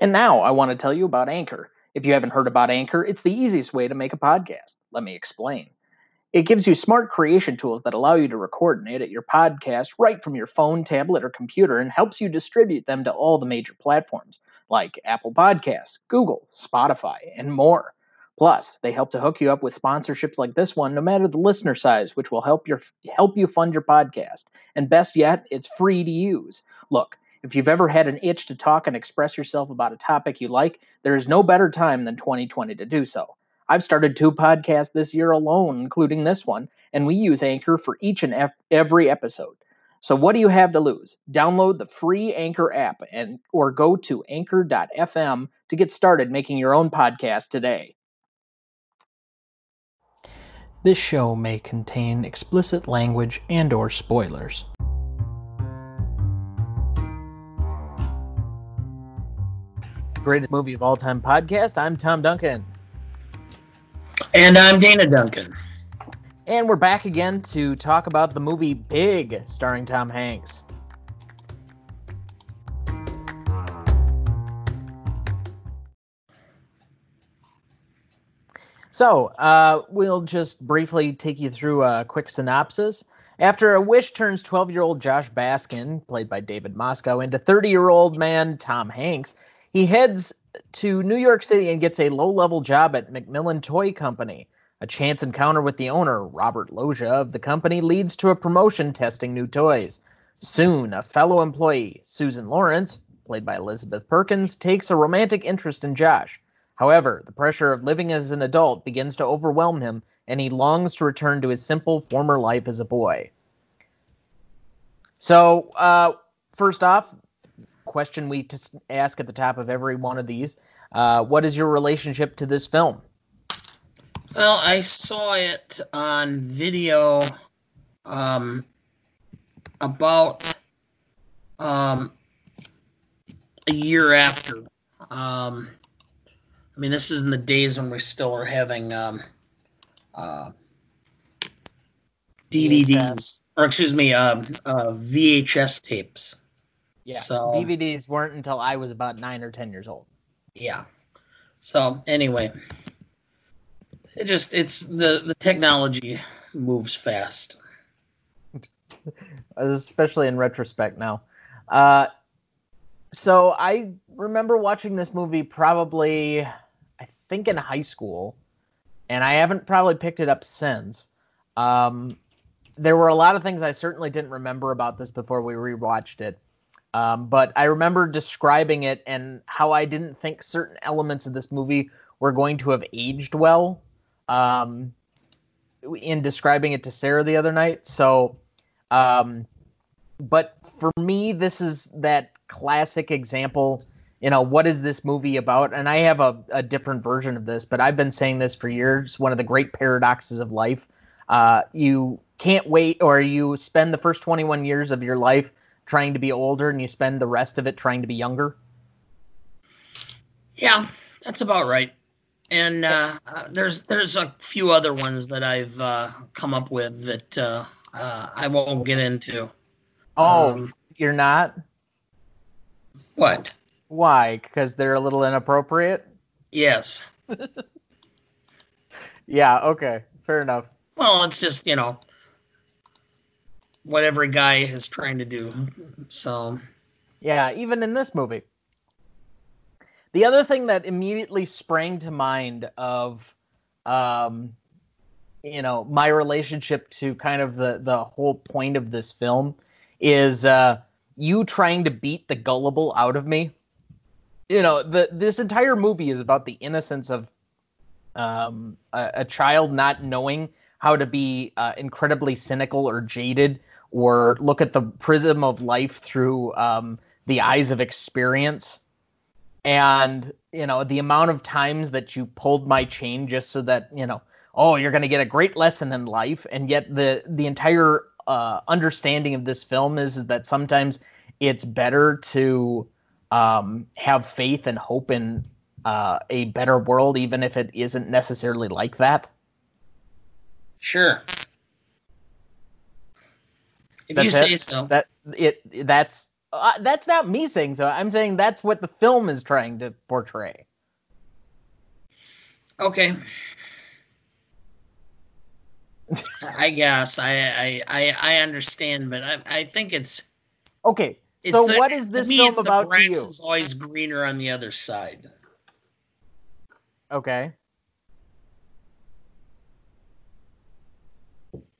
And now I want to tell you about Anchor. If you haven't heard about Anchor, it's the easiest way to make a podcast. Let me explain. It gives you smart creation tools that allow you to record and edit your podcast right from your phone, tablet, or computer and helps you distribute them to all the major platforms like Apple Podcasts, Google, Spotify, and more. Plus, they help to hook you up with sponsorships like this one, no matter the listener size, which will help your help you fund your podcast. And best yet, it's free to use. Look, if you've ever had an itch to talk and express yourself about a topic you like, there is no better time than 2020 to do so. I've started two podcasts this year alone, including this one, and we use Anchor for each and every episode. So what do you have to lose? Download the free Anchor app and or go to anchor.fm to get started making your own podcast today. This show may contain explicit language and or spoilers. Greatest movie of all time podcast. I'm Tom Duncan. And I'm Dana Duncan. And we're back again to talk about the movie Big, starring Tom Hanks. So, uh, we'll just briefly take you through a quick synopsis. After a wish turns 12 year old Josh Baskin, played by David Moscow, into 30 year old man Tom Hanks, he heads to New York City and gets a low level job at MacMillen Toy Company. A chance encounter with the owner, Robert Loggia, of the company leads to a promotion testing new toys. Soon, a fellow employee, Susan Lawrence, played by Elizabeth Perkins, takes a romantic interest in Josh. However, the pressure of living as an adult begins to overwhelm him, and he longs to return to his simple former life as a boy. So, uh, first off, question we just ask at the top of every one of these: uh, What is your relationship to this film? Well, I saw it on video um, about um, a year after. Um, I mean, this is in the days when we still are having um, uh, DVDs, or excuse me, um, uh, VHS tapes. Yeah, so, DVDs weren't until I was about nine or ten years old. Yeah. So anyway, it just it's the the technology moves fast, especially in retrospect now. Uh, so I remember watching this movie probably I think in high school, and I haven't probably picked it up since. Um, there were a lot of things I certainly didn't remember about this before we rewatched it. Um, but I remember describing it and how I didn't think certain elements of this movie were going to have aged well um, in describing it to Sarah the other night. So, um, but for me, this is that classic example you know, what is this movie about? And I have a, a different version of this, but I've been saying this for years. One of the great paradoxes of life. Uh, you can't wait, or you spend the first 21 years of your life trying to be older, and you spend the rest of it trying to be younger. Yeah, that's about right. And uh, there's there's a few other ones that I've uh, come up with that uh, uh, I won't get into. Oh, um, you're not. What? Why? Because they're a little inappropriate? Yes. yeah, okay. Fair enough. Well, it's just, you know, what every guy is trying to do. So. Yeah, even in this movie. The other thing that immediately sprang to mind of, um, you know, my relationship to kind of the the whole point of this film is uh, you trying to beat the gullible out of me you know the this entire movie is about the innocence of um, a, a, child not knowing how to be uh, incredibly cynical or jaded or look at the prism of life through um, the eyes of experience and you know the amount of times that you pulled my chain just so that you know oh you're going to get a great lesson in life and yet the the entire uh, understanding of this film is, is that sometimes it's better to um, have faith and hope in uh, a better world, even if it isn't necessarily like that? Sure. If that's you say it. so. That it that's uh, that's not me saying so. I'm saying that's what the film is trying to portray. Okay. I guess I, I I I understand, but I I think it's okay. it's so the- what is this me, film it's the about to grass you? is always greener on the other side. Okay.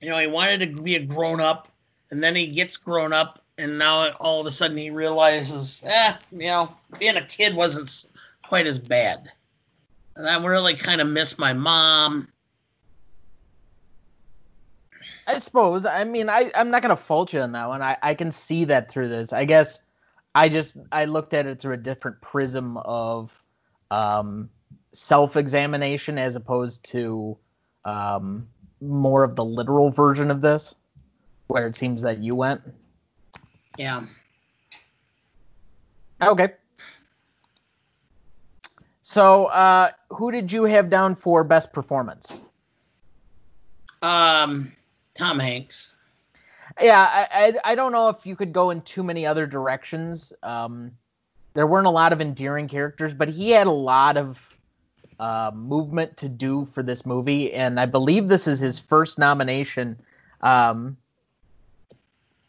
You know, he wanted to be a grown up, and then he gets grown up, and now all of a sudden he realizes, eh, you know, being a kid wasn't quite as bad. And I really kind of miss my mom. I suppose. I mean, I I'm not gonna fault you on that one. I I can see that through this. I guess I just I looked at it through a different prism of um, self examination as opposed to um, more of the literal version of this, where it seems that you went. Yeah. Okay. So, uh, who did you have down for best performance? Um, Tom Hanks. Yeah, I, I I don't know if you could go in too many other directions. Um, there weren't a lot of endearing characters, but he had a lot of uh, movement to do for this movie, and I believe this is his first nomination um,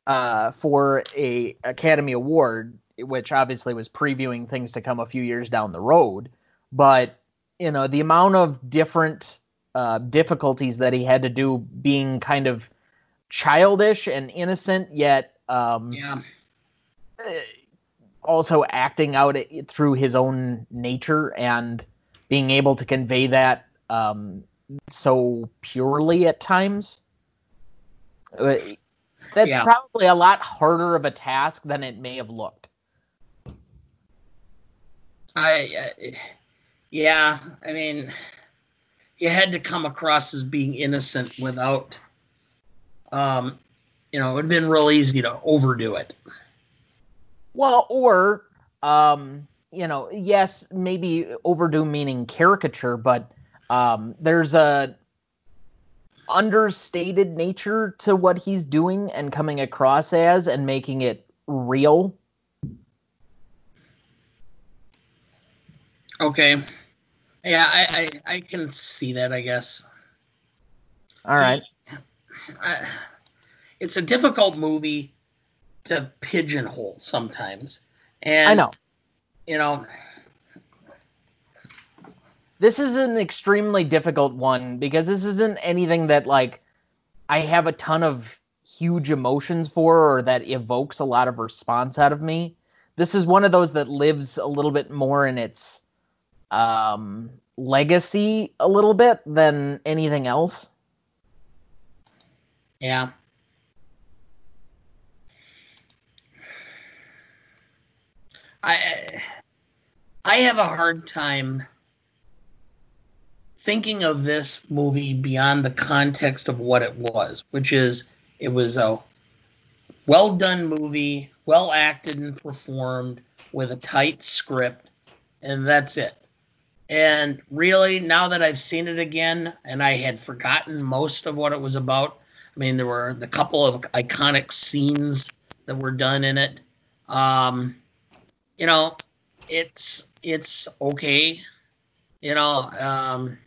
uh, for a Academy Award, which obviously was previewing things to come a few years down the road. But you know, the amount of different uh, difficulties that he had to do, being kind of childish and innocent, yet um, Yeah. also acting out it through his own nature and being able to convey that um, so purely at times. That's Yeah. probably a lot harder of a task than it may have looked. I, I yeah, I mean, you had to come across as being innocent without, um, you know, it would have been real easy to overdo it. Well, or um, you know, yes, maybe overdo meaning caricature, but um, there's a understated nature to what he's doing and coming across as and making it real. Okay. Yeah, I, I, I can see that, I guess. All right. I, it's a difficult movie to pigeonhole sometimes. And, I know. You know, This is an extremely difficult one because this isn't anything that like I have a ton of huge emotions for or that evokes a lot of response out of me. This is one of those that lives a little bit more in its um legacy a little bit than anything else. yeah. I I have a hard time thinking of this movie beyond the context of what it was, which is it was a well done movie, well acted and performed with a tight script, and that's it. And really, now that I've seen it again, and I had forgotten most of what it was about, I mean, there were the couple of iconic scenes that were done in it. Um, you know, it's it's okay. You know, um,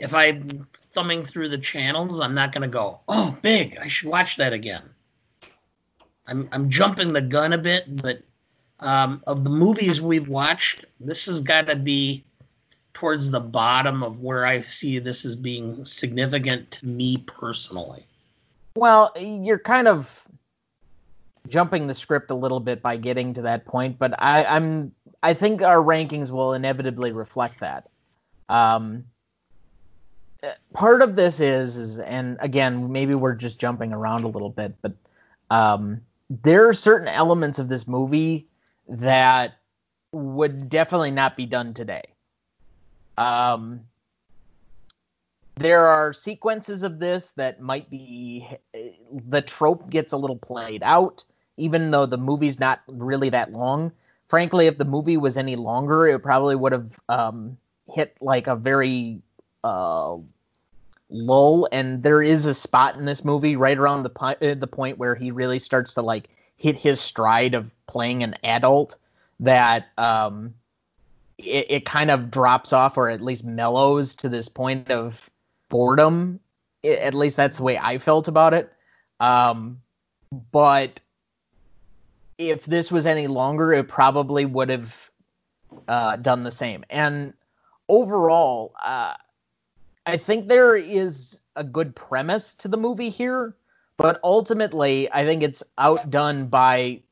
if I'm thumbing through the channels, I'm not going to go, "Oh, big! I should watch that again." I'm I'm jumping the gun a bit, but um, of the movies we've watched, this has got to be towards the bottom of where I see this as being significant to me personally. Well, you're kind of jumping the script a little bit by getting to that point, but I, I'm I think our rankings will inevitably reflect that. Um, part of this is, is, and again, maybe we're just jumping around a little bit, but um, there are certain elements of this movie that would definitely not be done today. Um, there are sequences of this that might be the trope gets a little played out even though the movie's not really that long frankly if the movie was any longer it probably would have um, hit like a very uh, lull and there is a spot in this movie right around the uh, the point where he really starts to like hit his stride of playing an adult that um, it, it kind of drops off or at least mellows to this point of boredom. It, at least that's the way I felt about it. Um, but if this was any longer, it probably would have uh, done the same. And overall, uh, I think there is a good premise to the movie here, but ultimately, I think it's outdone by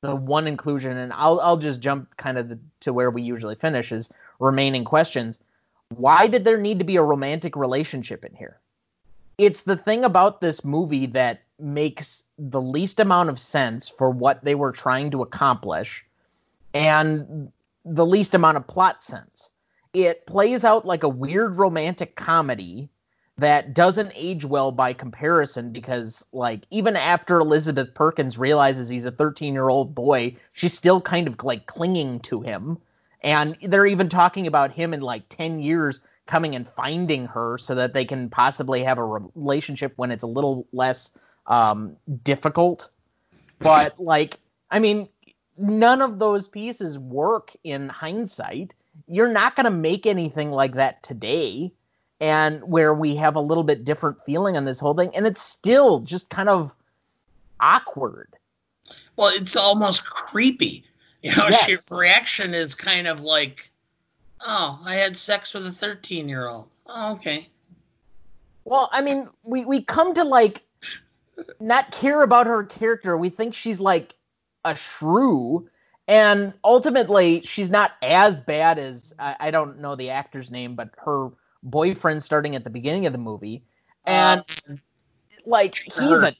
the one inclusion. And I'll I'll just jump kind of the, to where we usually finish is remaining questions. Why did there need to be a romantic relationship in here? It's the thing about this movie that makes the least amount of sense for what they were trying to accomplish and the least amount of plot sense. It plays out like a weird romantic comedy that doesn't age well by comparison because like even after Elizabeth Perkins realizes he's a 13-year-old boy, she's still kind of like clinging to him. And they're even talking about him in like 10 years coming and finding her so that they can possibly have a relationship when it's a little less um, difficult. But like, I mean, none of those pieces work in hindsight. You're not going to make anything like that today, and where we have a little bit different feeling on this whole thing, and it's still just kind of awkward. Well, it's almost creepy. You know, yes. her reaction is kind of like, "Oh, I had sex with a 13 year old." Oh, okay. Well, I mean, we we come to like not care about her character. We think she's like a shrew, and ultimately she's not as bad as I, I don't know the actor's name, but her boyfriend starting at the beginning of the movie, and uh, like he's a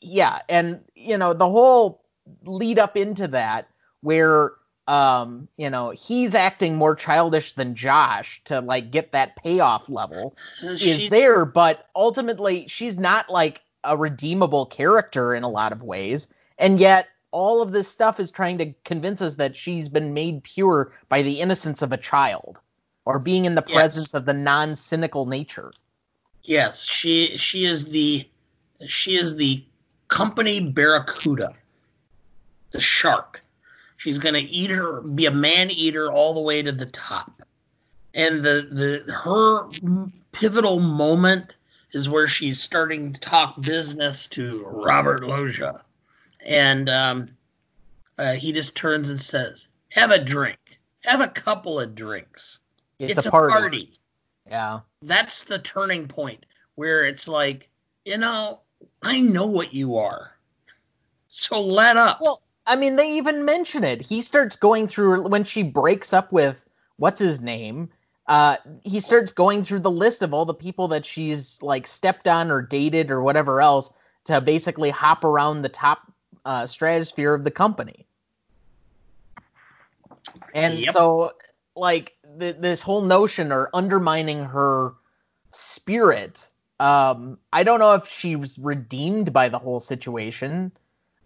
yeah, and you know the whole lead up into that where um, you know, he's acting more childish than Josh to like get that payoff level is there, but ultimately she's not like a redeemable character in a lot of ways, and yet all of this stuff is trying to convince us that she's been made pure by the innocence of a child or being in the presence of the non-cynical nature. Yes, she she is the she is the company barracuda, the shark. She's going to eat her, be a man eater all the way to the top. And the the her pivotal moment is where she's starting to talk business to Robert Loggia. And um, uh, he just turns and says, Have a drink. Have a couple of drinks. It's, it's a, party. party. Yeah. That's the turning point where it's like, you know, I know what you are. So let up. Well, I mean, they even mention it. He starts going through when she breaks up with what's his name uh, he starts going through the list of all the people that she's like stepped on or dated or whatever else to basically hop around the top uh, stratosphere of the company. And yep. so, like th- this whole notion or undermining her spirit. Um, I don't know if she was redeemed by the whole situation.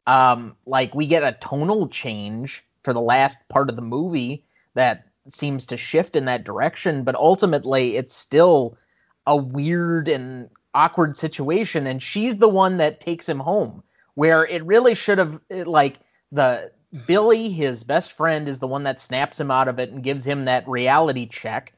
Um, like we get a tonal change for the last part of the movie that seems to shift in that direction, but ultimately it's still a weird and awkward situation and she's the one that takes him home where it really should have like the Billy his best friend is the one that snaps him out of it and gives him that reality check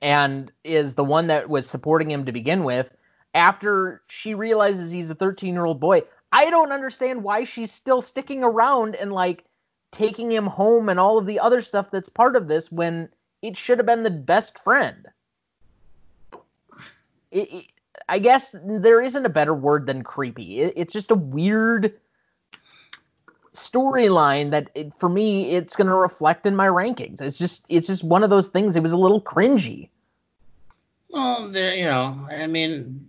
and is the one that was supporting him to begin with after she realizes he's a 13 year old boy I don't understand why she's still sticking around and like taking him home and all of the other stuff that's part of this when it should have been the best friend. It, it, I guess there isn't a better word than creepy. It, it's just a weird storyline that for me it's going to reflect in my rankings. It's just it's just one of those things. It was a little cringy. Well, you know, I mean,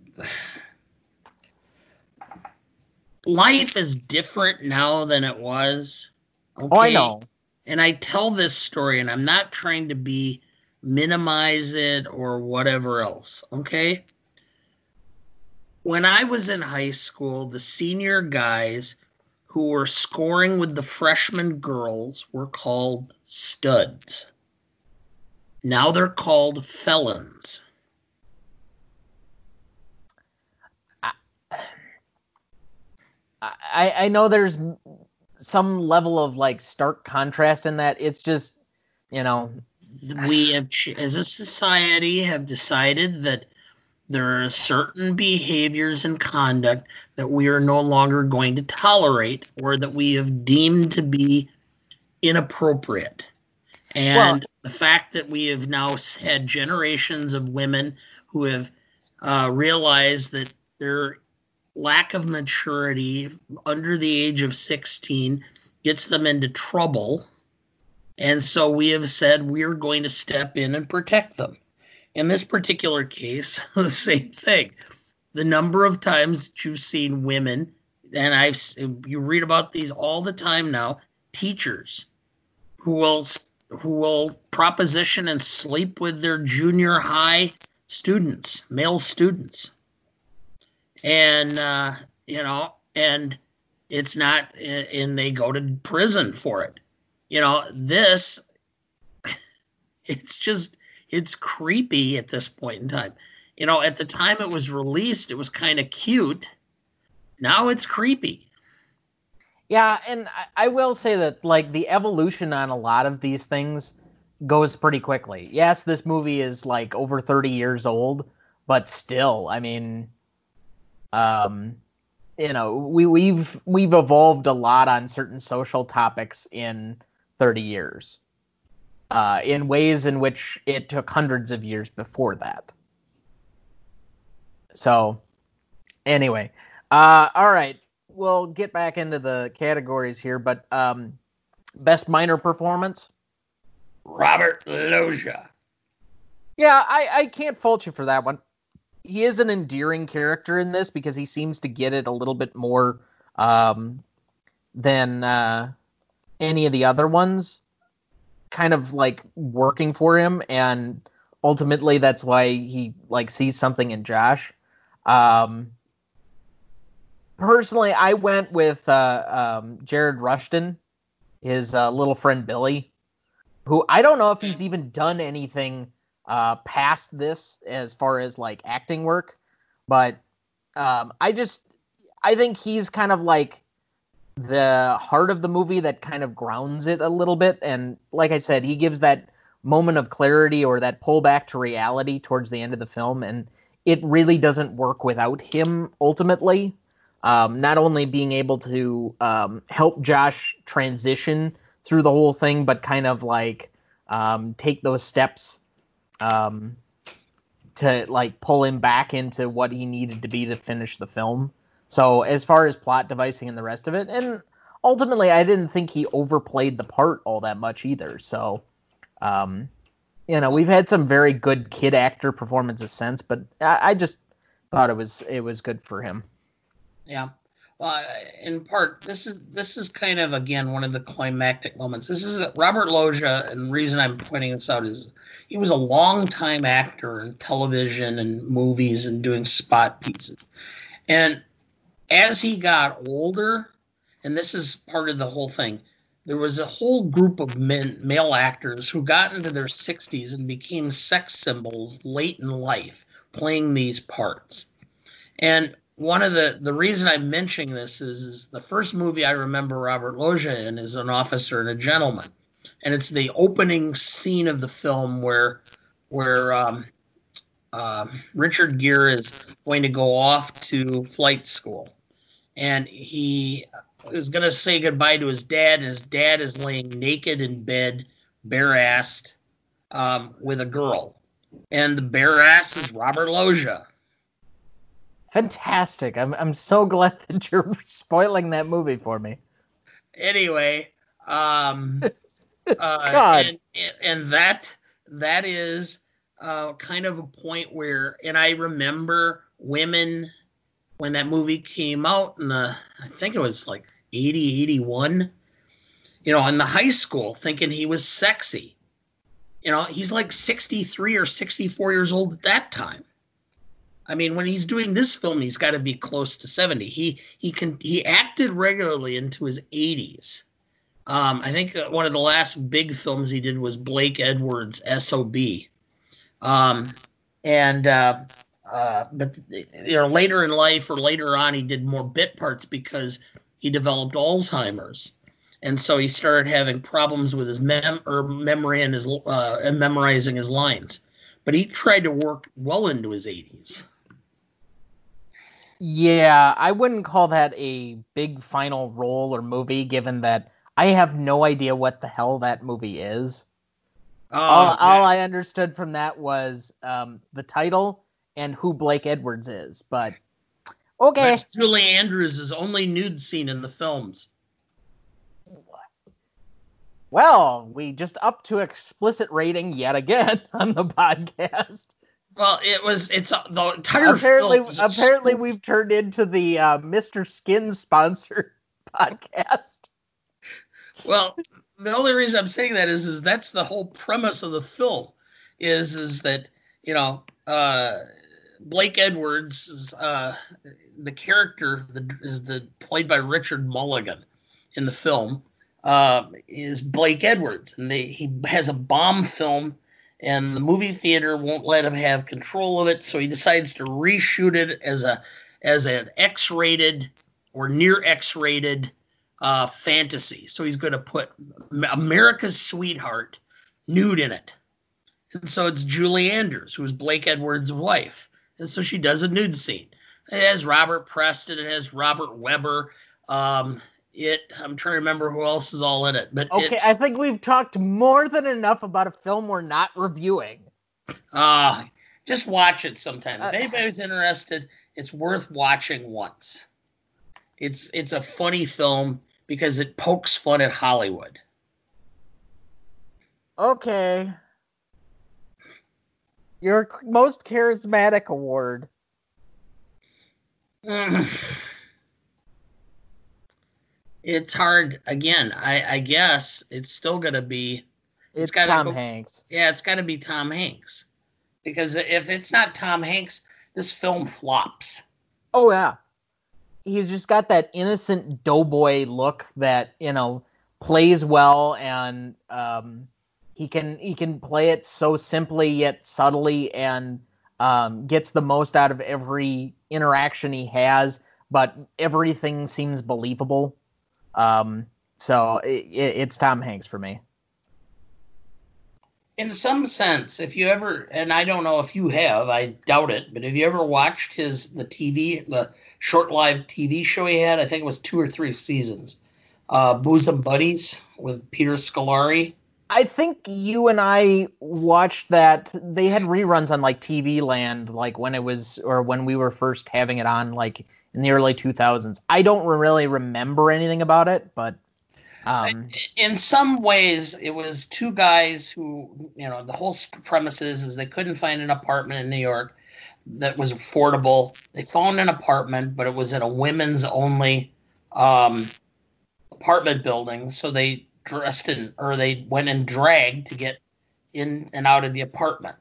life is different now than it was. Okay? Oh, I know. And I tell this story, and I'm not trying to be minimize it or whatever else. Okay. When I was in high school, the senior guys who were scoring with the freshman girls were called studs. Now they're called felons. I, I know there's some level of like stark contrast in that. It's just, you know, we have as a society have decided that there are certain behaviors and conduct that we are no longer going to tolerate or that we have deemed to be inappropriate. And well, the fact that we have now had generations of women who have uh, realized that their lack of maturity under the age of 16 gets them into trouble. And so we have said we're going to step in and protect them. In this particular case, the same thing. The number of times that you've seen women, and I've you read about these all the time now, teachers who will who will proposition and sleep with their junior high students, male students, and uh, you know, and it's not, and they go to prison for it. You know, this, it's just, it's creepy at this point in time. You know, at the time it was released, it was kind of cute. Now it's creepy. Yeah, and I, I will say that like the evolution on a lot of these things goes pretty quickly. Yes, this movie is like over 30 years old, but still, I mean, um, you know, we we've we've evolved a lot on certain social topics in 30 years. Uh, in ways in which it took hundreds of years before that. So, anyway, uh, all right we'll get back into the categories here, but um, best minor performance. Robert Loggia. Yeah, I, I can't fault you for that one. He is an endearing character in this because he seems to get it a little bit more um, than uh, any of the other ones. Kind of like working for him, and ultimately that's why he like sees something in Josh. Um, personally, I went with uh, um, Jared Rushton, his uh, little friend Billy, who I don't know if he's even done anything uh, past this as far as like acting work, but um, I just I think he's kind of like the heart of the movie that kind of grounds it a little bit, and like I said, he gives that moment of clarity or that pullback to reality towards the end of the film, and it really doesn't work without him ultimately. Um, not only being able to um, help Josh transition through the whole thing, but kind of like um, take those steps um, to like pull him back into what he needed to be to finish the film. So as far as plot devising and the rest of it, and ultimately, I didn't think he overplayed the part all that much either. So, um, you know, we've had some very good kid actor performances since, but I, I just thought it was it was good for him. Yeah. Well, in part, this is this is kind of again one of the climactic moments. This is Robert Loggia, and the reason I'm pointing this out is he was a long time actor in television and movies and doing spot pieces, and as he got older, and this is part of the whole thing, there was a whole group of men, male actors, who got into their 60s and became sex symbols late in life, playing these parts. And one of the the reason I'm mentioning this is, is the first movie I remember Robert Loggia in is an officer and a gentleman, and it's the opening scene of the film where where um, uh, Richard Gere is going to go off to flight school, and he is going to say goodbye to his dad, and his dad is laying naked in bed, bare assed, um, with a girl, and the bare ass is Robert Loggia Fantastic. I'm I'm so glad that you're spoiling that movie for me. Anyway, um uh, God. And, and, and that that is uh, kind of a point where and I remember women when that movie came out in the I think it was like 80 81 you know in the high school thinking he was sexy you know he's like 63 or 64 years old at that time I mean, when he's doing this film, he's got to be close to seventy. He he can he acted regularly into his eighties. Um, I think one of the last big films he did was Blake Edwards' SOB. Um, and uh, uh, but you know later in life or later on he did more bit parts because he developed Alzheimer's. and so he started having problems with his mem or memory and his uh, and memorizing his lines. But he tried to work well into his 80s. Yeah, I wouldn't call that a big final role or movie, given that I have no idea what the hell that movie is. Oh, all, all, I understood from that was um, the title and who Blake Edwards is. But okay, That's Julie Andrews' is only nude scene in the films. Well, we just up to explicit rating yet again on the podcast. Well, it was. It's uh, the entire. Apparently, apparently, we've turned into the uh, Mr. Skin sponsored podcast. Well, the only reason I'm saying that is, is that's the whole premise of the film, is is that you know uh, Blake Edwards is uh, the character that is the played by Richard Mulligan in the film uh, is Blake Edwards, and they, he has a bomb film, and the movie theater won't let him have control of it, so he decides to reshoot it as a as an X-rated or near X-rated uh, fantasy. So he's going to put America's Sweetheart nude in it, and so it's Julie Andrews, who is Blake Edwards' wife, and so she does a nude scene. It has Robert Preston, it has Robert Webber. Um, it i'm trying to remember who else is all in it but okay i think we've talked more than enough about a film we're not reviewing uh just watch it sometime if uh, anybody's interested it's worth watching once it's it's a funny film because it pokes fun at hollywood okay your most charismatic award it's hard again. I, I guess it's still gonna be. It's, it's Tom go, Hanks. Yeah, it's got to be Tom Hanks, because if it's not Tom Hanks, this film flops. Oh yeah, he's just got that innocent doughboy look that you know plays well, and um, he can he can play it so simply yet subtly, and um, gets the most out of every interaction he has. But everything seems believable um, so it, it's Tom Hanks for me. In some sense, if you ever, and I don't know if you have, I doubt it, but have you ever watched his the TV, the short live TV show he had? I think it was two or three seasons. Uh, Bosom Buddies with Peter Scolari. I think you and I watched that. They had reruns on like TV Land, like when it was, or when we were first having it on, like in the early 2000s. I don't really remember anything about it, but um, in some ways, it was two guys who, you know, the whole premise is, is they couldn't find an apartment in New York that was affordable. They found an apartment, but it was in a women's only um, apartment building. So they dressed in, or they went in drag to get in and out of the apartment.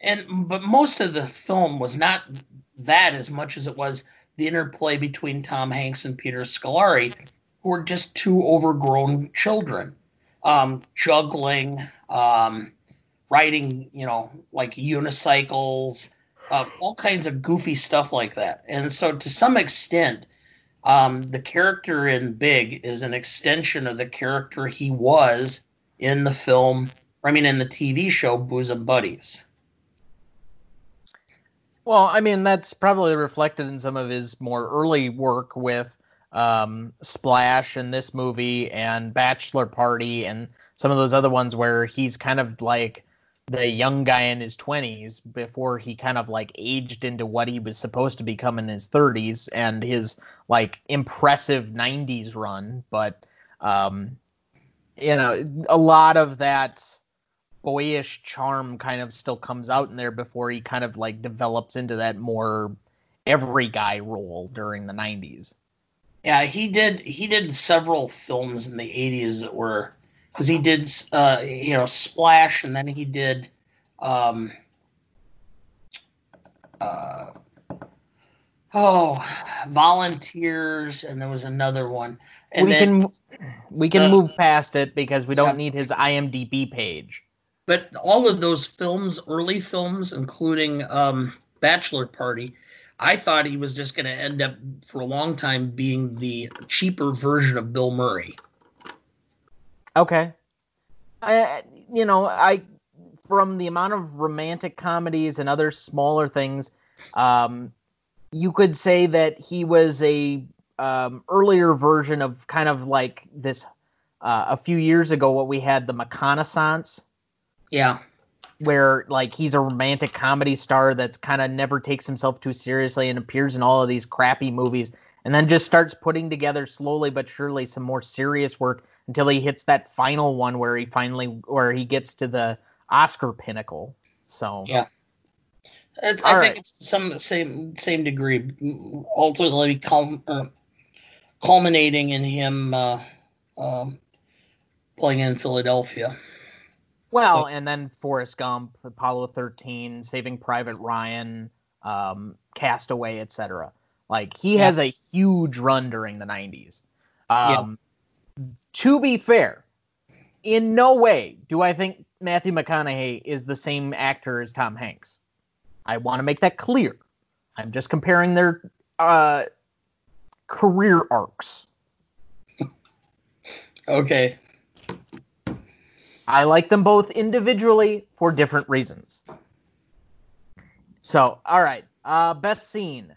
And but most of the film was not that as much as it was the interplay between Tom Hanks and Peter Scolari, who are just two overgrown children, um, juggling, um, riding, you know, like unicycles, uh, all kinds of goofy stuff like that. And so, to some extent, um, the character in Big is an extension of the character he was in the film, I mean, in the TV show Bosom Buddies. Well, I mean, that's probably reflected in some of his more early work with um, Splash and this movie and Bachelor Party and some of those other ones where he's kind of like the young guy in his 20s before he kind of like aged into what he was supposed to become in his 30s and his like impressive 90s run. But, um, you know, a lot of that boyish charm kind of still comes out in there before he kind of like develops into that more every guy role during the 90s. Yeah, he did he did several films in the 80s that were cuz he did uh you know Splash and then he did um uh oh volunteers and there was another one and we then, can we can uh, move past it because we don't yeah. need his imdb page but all of those films, early films, including um, Bachelor Party, I thought he was just going to end up for a long time being the cheaper version of Bill Murray. Okay. I, you know, I from the amount of romantic comedies and other smaller things, um, you could say that he was a um, earlier version of kind of like this. Uh, a few years ago, what we had the McConaissance, Yeah. where like he's a romantic comedy star that's kind of never takes himself too seriously and appears in all of these crappy movies, and then just starts putting together slowly but surely some more serious work until he hits that final one where he finally where he gets to the Oscar pinnacle. So Yeah. I, I think right. it's some same same degree, ultimately uh, culminating in him uh, um, playing in Philadelphia. well, So- and then Forrest Gump, Apollo 13, Saving Private Ryan, um, Castaway, etc. Like he Yeah. has a huge run during the 90s. Um, To be fair, in no way do I think Matthew McConaughey is the same actor as Tom Hanks. I want to make that clear. I'm just comparing their uh, career arcs. Okay. I like them both individually for different reasons. So, all right, uh, best scene.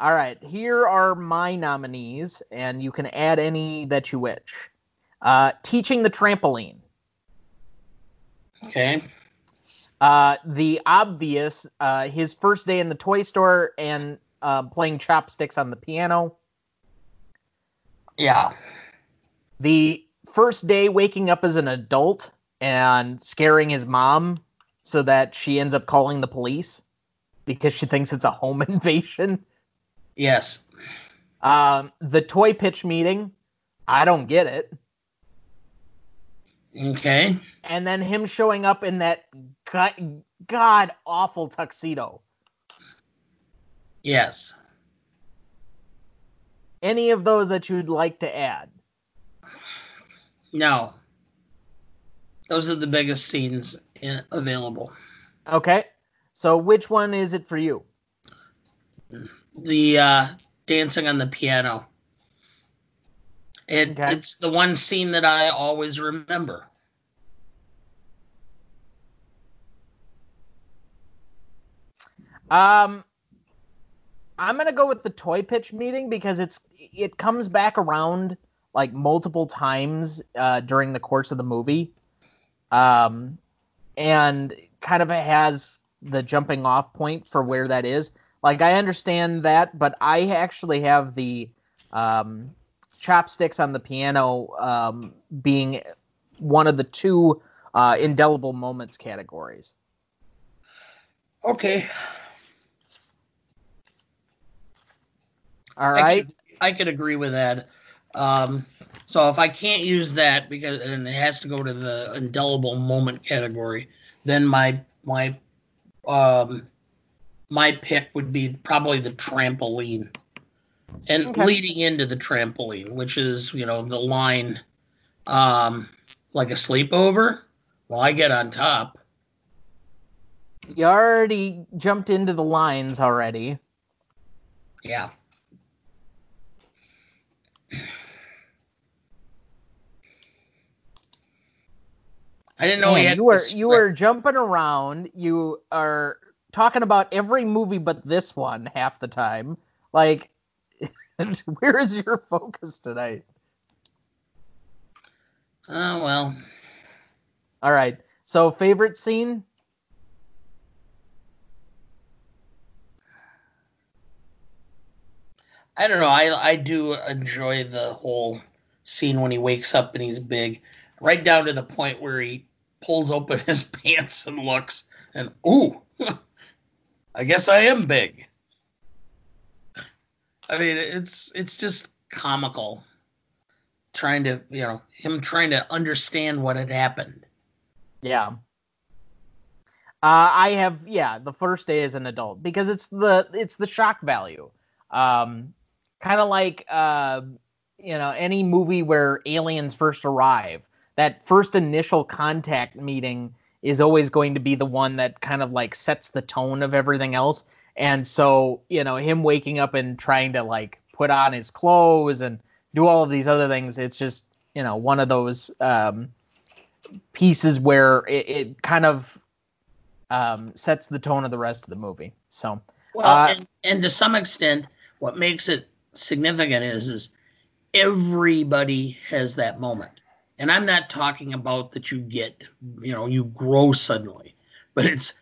All right, here are my nominees, and you can add any that you wish. Uh, teaching the trampoline. Okay. Uh, the obvious, uh, his first day in the toy store and uh, playing chopsticks on the piano. Yeah. The first day waking up as an adult and scaring his mom so that she ends up calling the police because she thinks it's a home invasion. Yes. Um, the toy pitch meeting, I don't get it. Okay. And then him showing up in that god, god awful tuxedo. Yes. Any of those that you'd like to add? No. Those are the biggest scenes available. Okay. So which one is it for you? The uh, dancing on the piano. It, Okay. It's the one scene that I always remember. Um, I'm gonna go with the toy pitch meeting because it's it comes back around like multiple times uh, during the course of the movie, um, and kind of has the jumping off point for where that is. Like I understand that, but I actually have the um, chopsticks on the piano um, being one of the two uh, indelible moments categories. Okay. All right. I could, I could agree with that. Um, so if I can't use that because and it has to go to the indelible moment category, then my my um my pick would be probably the trampoline. And Okay. leading into the trampoline, which is, you know, the line um like a sleepover. Well, I get on top. You already jumped into the lines already. Yeah. I didn't know he Man, had you were you were jumping around. You are talking about every movie but this one half the time. Like, where is your focus tonight? Oh well. All right. So, favorite scene? I don't know. I I do enjoy the whole scene when he wakes up and he's big, right down to the point where he pulls open his pants and looks, and ooh, I guess I am big. I mean, it's it's just comical, trying to you know him trying to understand what had happened. Yeah. Uh, I have yeah the first day as an adult because it's the it's the shock value, um, kind of like uh, you know any movie where aliens first arrive. That first initial contact meeting is always going to be the one that kind of like sets the tone of everything else. And so you know him waking up and trying to like put on his clothes and do all of these other things. It's just you know one of those um, pieces where it, it kind of um, sets the tone of the rest of the movie. So, well, uh, and, and to some extent, what makes it significant is is everybody has that moment. And I'm not talking about that you get, you know, you grow suddenly, but it's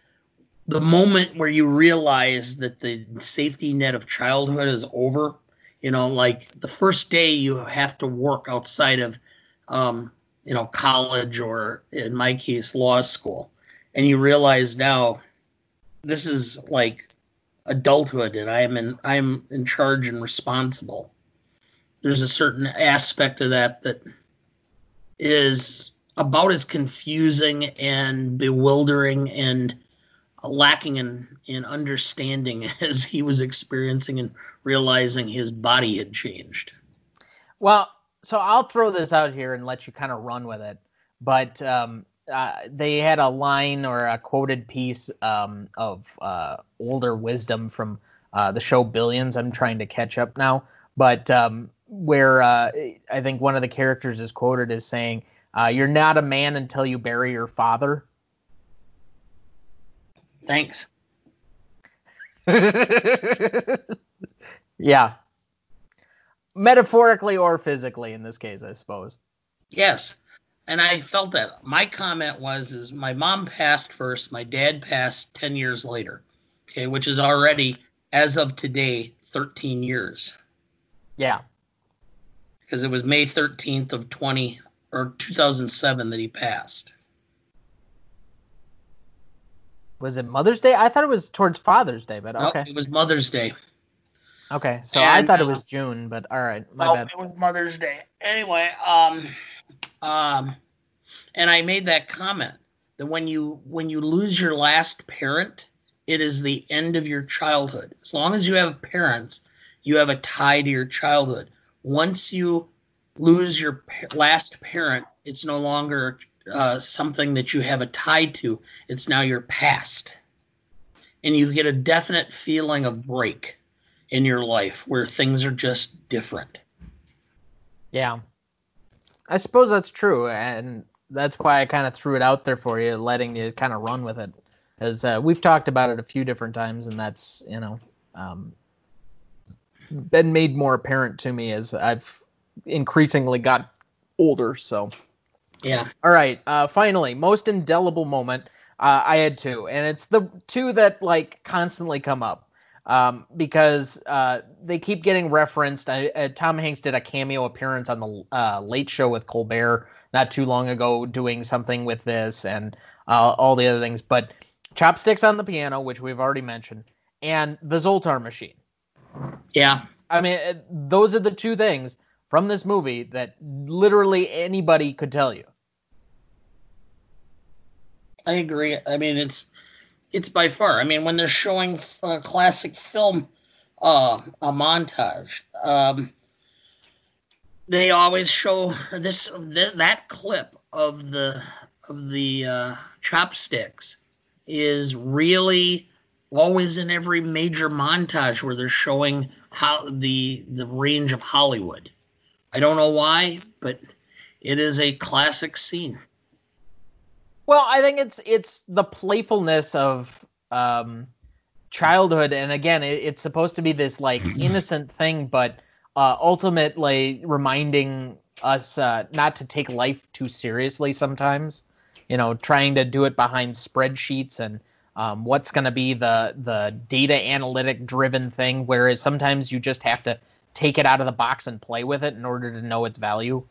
the moment where you realize that the safety net of childhood is over. You know, like the first day you have to work outside of, um, you know, college or in my case, law school. And you realize now this is like adulthood and I'm in I'm in charge and responsible. There's a certain aspect of that that is about as confusing and bewildering and lacking in, in understanding as he was experiencing and realizing his body had changed. Well, so I'll throw this out here and let you kind of run with it. But um, uh, they had a line or a quoted piece um, of uh, older wisdom from uh, the show Billions. I'm trying to catch up now, but um, where uh, I think one of the characters is quoted as saying, uh, "You're not a man until you bury your father." Thanks. yeah. Metaphorically or physically in this case, I suppose. Yes. And I felt that. My comment was is my mom passed first, my dad passed 10 years later. Okay, which is already as of today 13 years. Yeah because it was May 13th of 20 or 2007 that he passed. Was it Mother's Day? I thought it was towards Father's Day, but okay. Nope, it was Mother's Day. Okay, so and, I thought it was June, but all right, my oh, bad. It was Mother's Day. Anyway, um, um, and I made that comment that when you when you lose your last parent, it is the end of your childhood. As long as you have parents, you have a tie to your childhood once you lose your last parent, it's no longer uh, something that you have a tie to. It's now your past. And you get a definite feeling of break in your life where things are just different. Yeah. I suppose that's true. And that's why I kind of threw it out there for you, letting you kind of run with it. As uh, we've talked about it a few different times, and that's, you know, um, been made more apparent to me as I've increasingly got older. So, yeah. All right. Uh, finally, most indelible moment. Uh, I had two, and it's the two that like constantly come up um, because uh, they keep getting referenced. I, uh, Tom Hanks did a cameo appearance on the uh, Late Show with Colbert not too long ago, doing something with this and uh, all the other things. But chopsticks on the piano, which we've already mentioned, and the Zoltar machine. Yeah. I mean, those are the two things from this movie that literally anybody could tell you. I agree. I mean, it's it's by far. I mean, when they're showing a classic film, uh, a montage, um, they always show this th- that clip of the of the uh, chopsticks is really always in every major montage where they're showing how the the range of Hollywood. I don't know why, but it is a classic scene. Well, I think it's it's the playfulness of um, childhood, and again, it, it's supposed to be this like innocent thing, but uh, ultimately reminding us uh, not to take life too seriously. Sometimes, you know, trying to do it behind spreadsheets and um, what's going to be the the data analytic driven thing whereas sometimes you just have to take it out of the box and play with it in order to know its value?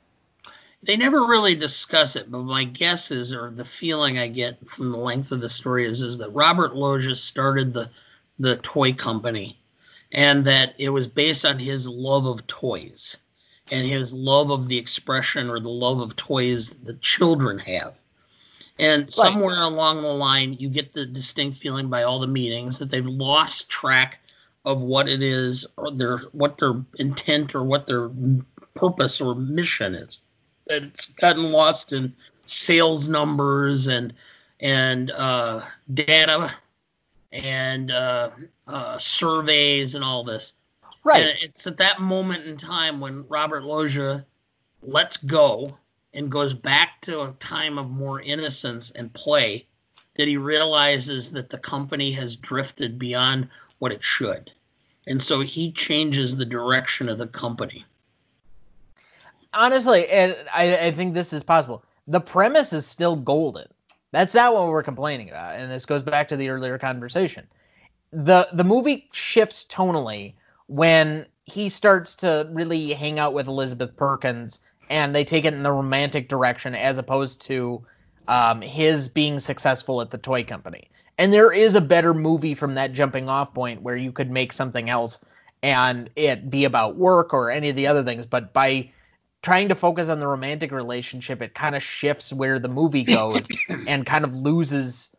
They never really discuss it but my guess is or the feeling i get from the length of the story is is that robert loggia started the the toy company and that it was based on his love of toys and his love of the expression or the love of toys that children have and right. somewhere along the line, you get the distinct feeling by all the meetings that they've lost track of what it is, or their what their intent or what their purpose or mission is. That it's gotten lost in sales numbers and and uh, data and uh, uh, surveys and all this. Right. And it's at that moment in time when Robert Loggia lets go and goes back to a time of more innocence and play that he realizes that the company has drifted beyond what it should. And so he changes the direction of the company. Honestly, and I, I think this is possible. The premise is still golden. That's not what we're complaining about. And this goes back to the earlier conversation. The the movie shifts tonally when he starts to really hang out with Elizabeth Perkins and they take it in the romantic direction as opposed to um, his being successful at the toy company. And there is a better movie from that jumping off point where you could make something else and it be about work or any of the other things. But by trying to focus on the romantic relationship, it kind of shifts where the movie goes and kind of loses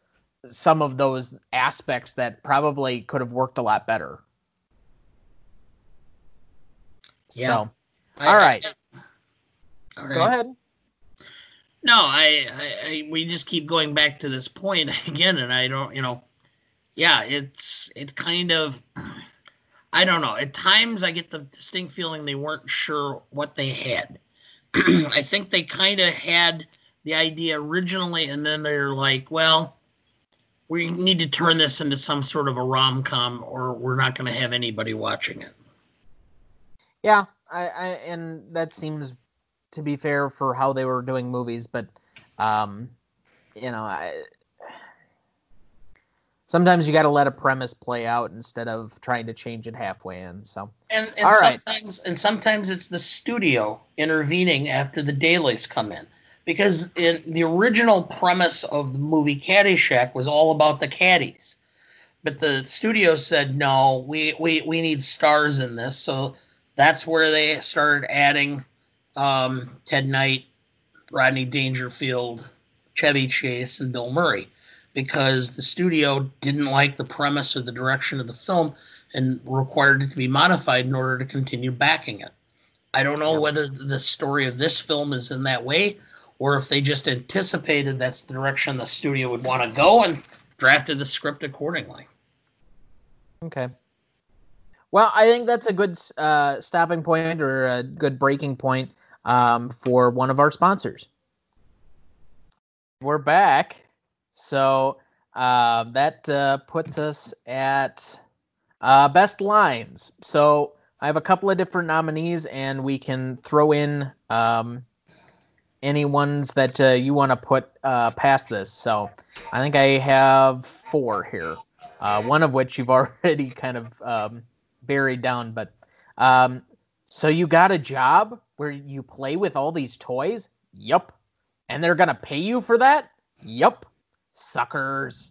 some of those aspects that probably could have worked a lot better. Yeah. So, all right. Right. Go ahead. No, I, I, I, we just keep going back to this point again, and I don't, you know, yeah, it's it kind of, I don't know. At times, I get the distinct feeling they weren't sure what they had. I think they kind of had the idea originally, and then they're like, well, we need to turn this into some sort of a rom com, or we're not going to have anybody watching it. Yeah, I, I and that seems to be fair for how they were doing movies, but um, you know, I, sometimes you got to let a premise play out instead of trying to change it halfway in. So, and, and sometimes, right. and sometimes it's the studio intervening after the dailies come in, because in the original premise of the movie Caddyshack was all about the caddies, but the studio said no, we we we need stars in this, so that's where they started adding um, Ted Knight, Rodney Dangerfield, Chevy Chase, and Bill Murray because the studio didn't like the premise or the direction of the film and required it to be modified in order to continue backing it. I don't know whether the story of this film is in that way or if they just anticipated that's the direction the studio would want to go and drafted the script accordingly. Okay. Well, I think that's a good uh, stopping point or a good breaking point um, for one of our sponsors. We're back. So uh, that uh, puts us at uh, best lines. So I have a couple of different nominees, and we can throw in um, any ones that uh, you want to put uh, past this. So I think I have four here, uh, one of which you've already kind of um, buried down. But um, so you got a job where you play with all these toys? Yup. And they're going to pay you for that? Yup. Suckers.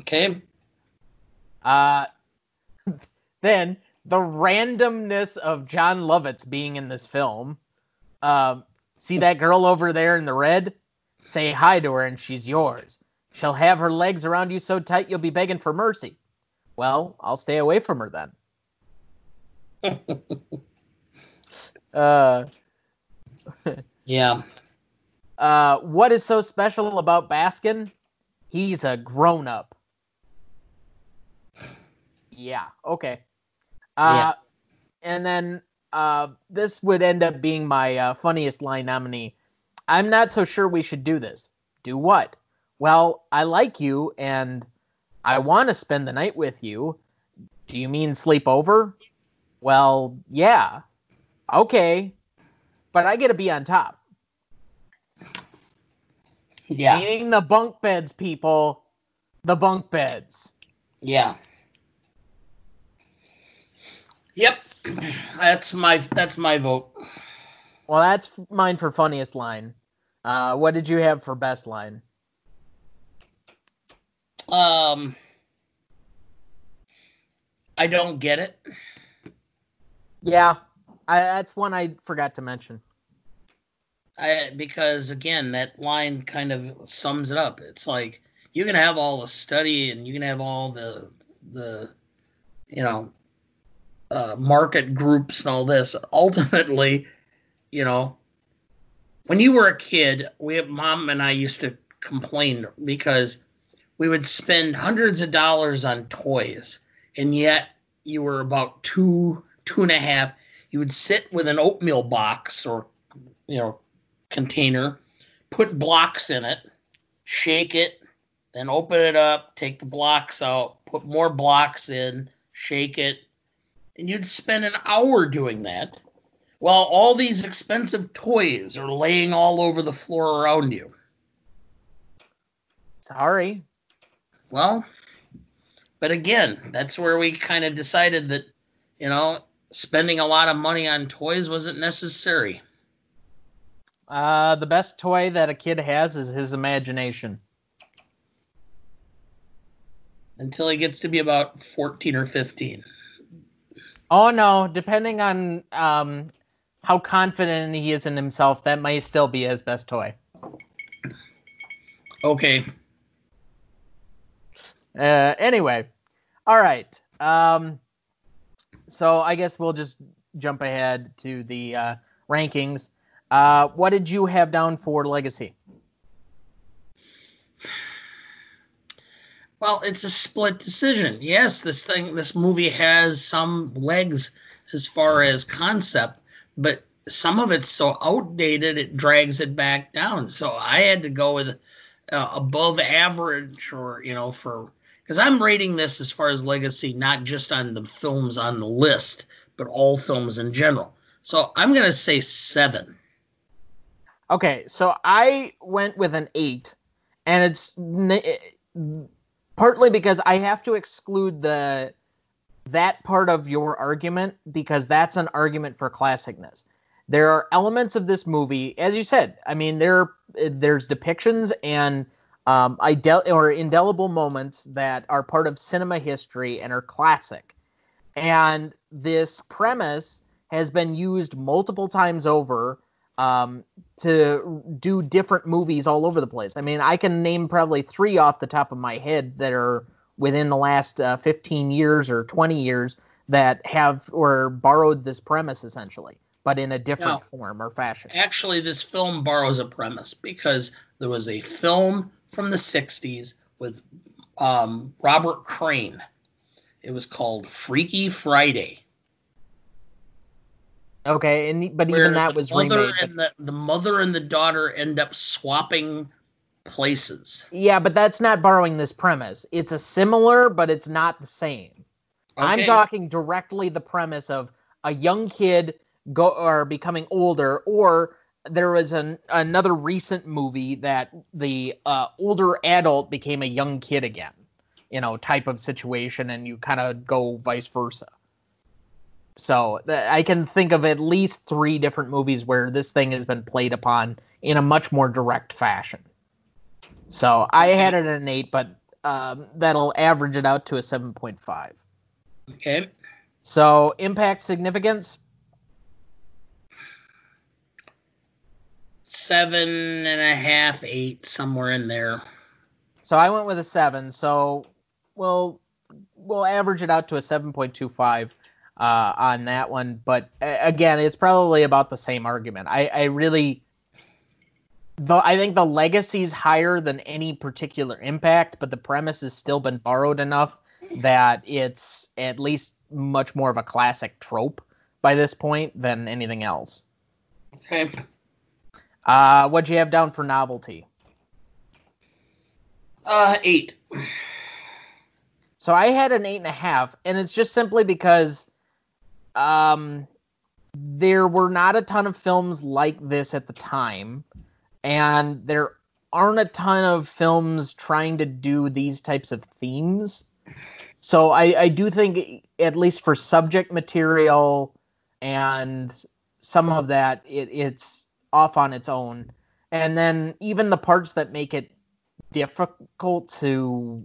Okay. Uh then the randomness of Jon Lovitz being in this film. Um, see that girl over there in the red? Say hi to her and she's yours. She'll have her legs around you so tight you'll be begging for mercy. Well, I'll stay away from her then. Uh, yeah. Uh, what is so special about Baskin? He's a grown up. Yeah. Okay. Uh, yeah. And then uh, this would end up being my uh, funniest line nominee. I'm not so sure we should do this. Do what? Well, I like you and I want to spend the night with you. Do you mean sleep over? Well, yeah. Okay, but I get to be on top. Yeah. Meaning the bunk beds, people. The bunk beds. Yeah. Yep. That's my that's my vote. Well, that's mine for funniest line. Uh, what did you have for best line? Um, I don't get it. Yeah, I, that's one I forgot to mention. I, because again, that line kind of sums it up. It's like you can have all the study and you can have all the the you know uh, market groups and all this. Ultimately, you know, when you were a kid, we mom and I used to complain because we would spend hundreds of dollars on toys, and yet you were about two two and a half you would sit with an oatmeal box or you know, container, put blocks in it, shake it, then open it up, take the blocks out, put more blocks in, shake it, and you'd spend an hour doing that while all these expensive toys are laying all over the floor around you. Sorry. Well, but again, that's where we kind of decided that, you know, spending a lot of money on toys wasn't necessary. Uh, the best toy that a kid has is his imagination. Until he gets to be about 14 or 15. Oh, no. Depending on um, how confident he is in himself, that may still be his best toy. Okay. Uh, anyway, all right. Um, so I guess we'll just jump ahead to the uh, rankings. Uh, what did you have down for Legacy? Well, it's a split decision. Yes, this thing, this movie has some legs as far as concept, but some of it's so outdated it drags it back down. So I had to go with uh, above average, or you know, for because I'm rating this as far as legacy, not just on the films on the list, but all films in general. So I'm gonna say seven. Okay, so I went with an eight, and it's eh, partly because I have to exclude the that part of your argument because that's an argument for classicness. There are elements of this movie, as you said. I mean, there eh, there's depictions and um, idel- or indelible moments that are part of cinema history and are classic. And this premise has been used multiple times over um, to do different movies all over the place. I mean, I can name probably three off the top of my head that are within the last uh, 15 years or 20 years that have or borrowed this premise essentially, but in a different now, form or fashion. Actually, this film borrows a premise because there was a film from the 60s with um, Robert Crane. It was called Freaky Friday. Okay, and but even that was mother remade. and the, the mother and the daughter end up swapping places. Yeah, but that's not borrowing this premise. It's a similar, but it's not the same. Okay. I'm talking directly the premise of a young kid go or becoming older, or there was an another recent movie that the uh, older adult became a young kid again, you know, type of situation, and you kind of go vice versa. So th- I can think of at least three different movies where this thing has been played upon in a much more direct fashion. So I had it at an eight, but um, that'll average it out to a seven point five. Okay. So impact significance. Seven and a half, eight, somewhere in there. So I went with a seven. So we'll we'll average it out to a seven point two five uh, on that one. But again, it's probably about the same argument. I, I really, though, I think the legacy's higher than any particular impact, but the premise has still been borrowed enough that it's at least much more of a classic trope by this point than anything else. Okay. Uh, what'd you have down for novelty? Uh, eight. So I had an eight and a half, and it's just simply because um, there were not a ton of films like this at the time, and there aren't a ton of films trying to do these types of themes. So I, I do think, at least for subject material and some of that, it, it's off on its own. And then even the parts that make it difficult to,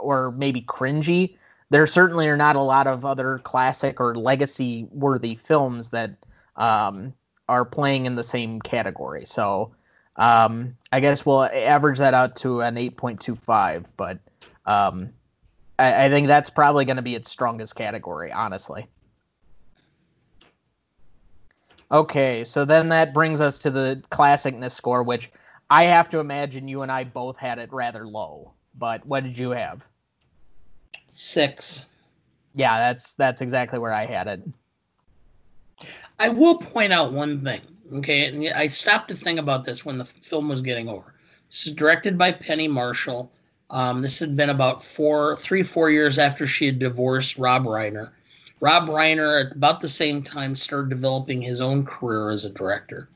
or maybe cringy, there certainly are not a lot of other classic or legacy worthy films that um, are playing in the same category. So um, I guess we'll average that out to an 8.25, but um, I, I think that's probably going to be its strongest category, honestly. Okay, so then that brings us to the classicness score, which I have to imagine you and I both had it rather low. But what did you have? Six. Yeah, that's that's exactly where I had it. I will point out one thing. Okay, and I stopped to think about this when the film was getting over. This is directed by Penny Marshall. Um, this had been about four, three, four years after she had divorced Rob Reiner. Rob Reiner, at about the same time, started developing his own career as a director.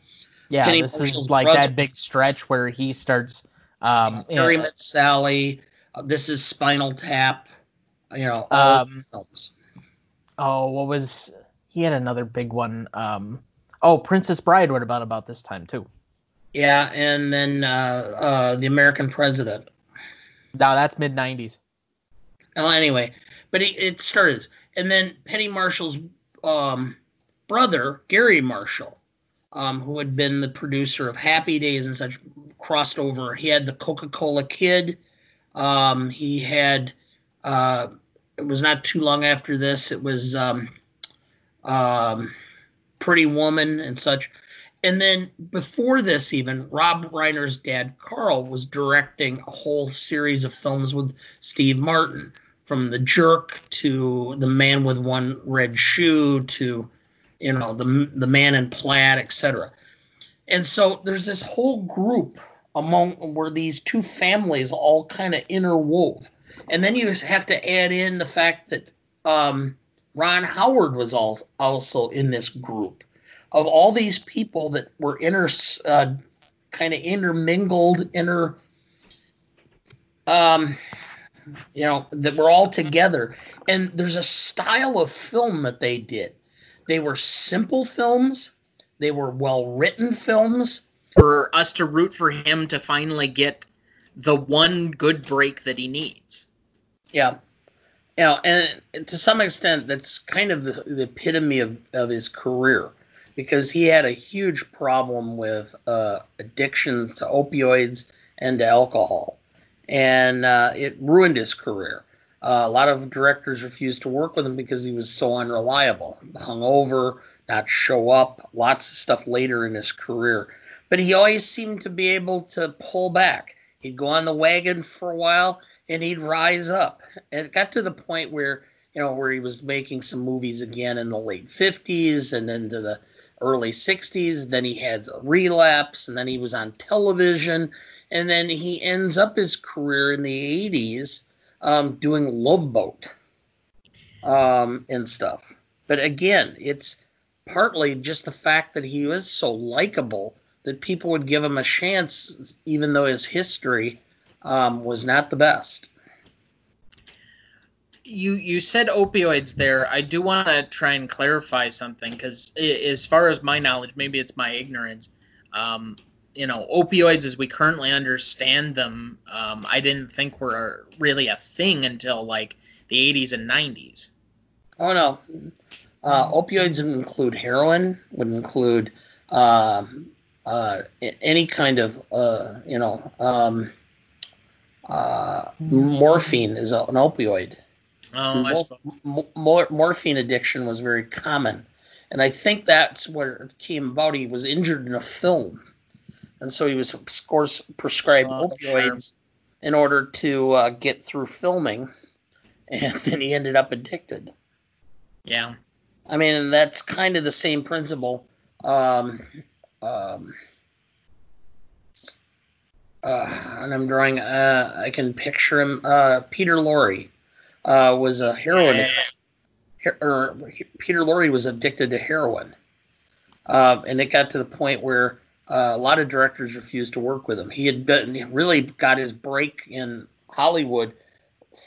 Yeah, Penny this is like brother- that big stretch where he starts. Um, you know, Met Sally. Uh, this is Spinal Tap. You know, all Um, films. oh, what was he had another big one? Um, oh, Princess Bride. What about about this time too? Yeah, and then uh, uh, the American President. No, that's mid '90s. Well, anyway, but it, it started, and then Penny Marshall's um, brother Garry Marshall, um, who had been the producer of Happy Days and such, crossed over. He had the Coca Cola Kid. Um, he had. Uh, it was not too long after this. It was um, um, Pretty Woman and such. And then before this, even Rob Reiner's dad Carl was directing a whole series of films with Steve Martin, from The Jerk to The Man with One Red Shoe to, you know, the the Man in Plaid, etc. And so there's this whole group among where these two families all kind of interwove, and then you have to add in the fact that um, Ron Howard was all, also in this group of all these people that were inter uh, kind of intermingled, inter um, you know, that were all together. And there's a style of film that they did. They were simple films. They were well written films. for us to root for him to finally get the one good break that he needs. Yeah. You know, and to some extent, that's kind of the, the epitome of, of his career because he had a huge problem with uh, addictions to opioids and to alcohol. And uh, it ruined his career. Uh, a lot of directors refused to work with him because he was so unreliable, hungover, not show up, lots of stuff later in his career. But he always seemed to be able to pull back. He'd go on the wagon for a while and he'd rise up. And it got to the point where, you know, where he was making some movies again in the late 50s and into the early 60s. Then he had a relapse and then he was on television. And then he ends up his career in the 80s um, doing Love Boat um, and stuff. But again, it's partly just the fact that he was so likable that people would give him a chance, even though his history um, was not the best. You you said opioids there. I do want to try and clarify something because as far as my knowledge, maybe it's my ignorance. Um, you know, opioids as we currently understand them, um, I didn't think were really a thing until like the 80s and 90s. Oh no, uh, opioids would include heroin, would include um, uh, any kind of uh, you know um, uh, morphine is an opioid. Oh, I Mor- suppose. mor- morphine addiction was very common, and I think that's where it came about. He was injured in a film, and so he was of course prescribed sure. opioids in order to uh, get through filming, and then he ended up addicted. Yeah. I mean, and that's kind of the same principle. Um, um, uh, and I'm drawing. Uh, I can picture him. Uh, Peter Lorre uh, was a heroin. Yeah. Her, or Peter Lorre was addicted to heroin, uh, and it got to the point where uh, a lot of directors refused to work with him. He had been really got his break in Hollywood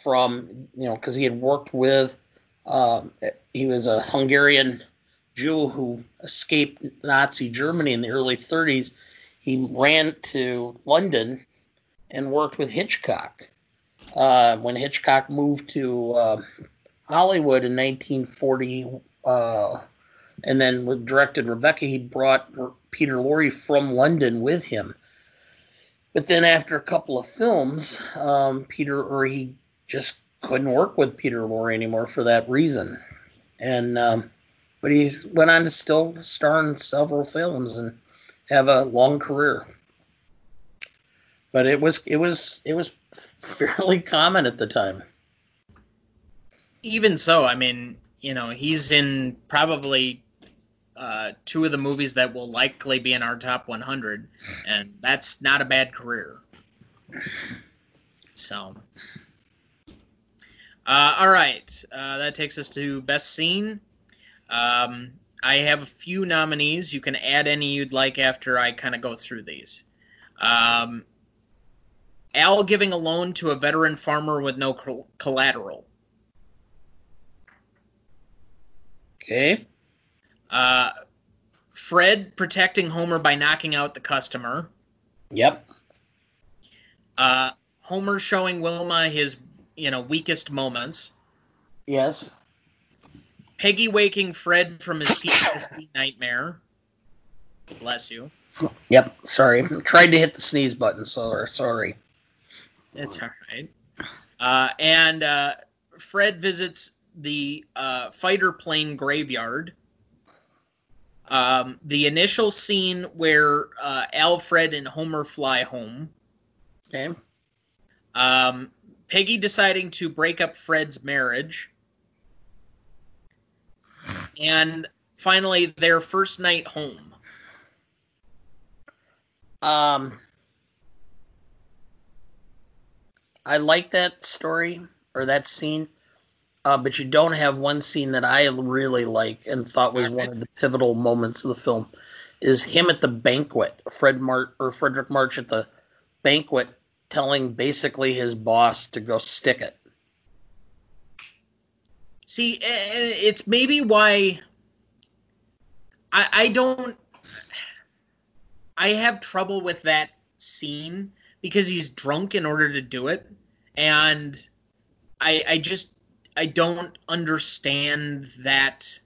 from you know because he had worked with. Um, he was a Hungarian Jew who escaped Nazi Germany in the early 30s. He ran to London and worked with Hitchcock. Uh, when Hitchcock moved to uh, Hollywood in 1940, uh, and then directed Rebecca, he brought Peter Lorre from London with him. But then after a couple of films, um, Peter or he just couldn't work with Peter Lorre anymore for that reason. And um, but he went on to still star in several films and have a long career. But it was it was it was fairly common at the time. Even so, I mean, you know, he's in probably uh, two of the movies that will likely be in our top 100, and that's not a bad career. So, uh, all right, uh, that takes us to best scene. Um, I have a few nominees. You can add any you'd like after I kind of go through these. Um, Al giving a loan to a veteran farmer with no collateral. Okay. Uh, Fred protecting Homer by knocking out the customer. Yep. Uh, Homer showing Wilma his, you know, weakest moments. Yes. Peggy waking Fred from his PTSD nightmare. Bless you. Yep. Sorry. Tried to hit the sneeze button. So sorry. It's all right. Uh, and uh, Fred visits the uh, fighter plane graveyard. Um, the initial scene where uh, Alfred and Homer fly home. Okay. Um, Peggy deciding to break up Fred's marriage. And finally, their first night home. Um, I like that story or that scene, uh, but you don't have one scene that I really like and thought was one of the pivotal moments of the film. Is him at the banquet, Fred Mart or Fredric March at the banquet, telling basically his boss to go stick it. See, it's maybe why I, I don't. I have trouble with that scene because he's drunk in order to do it, and I I just I don't understand that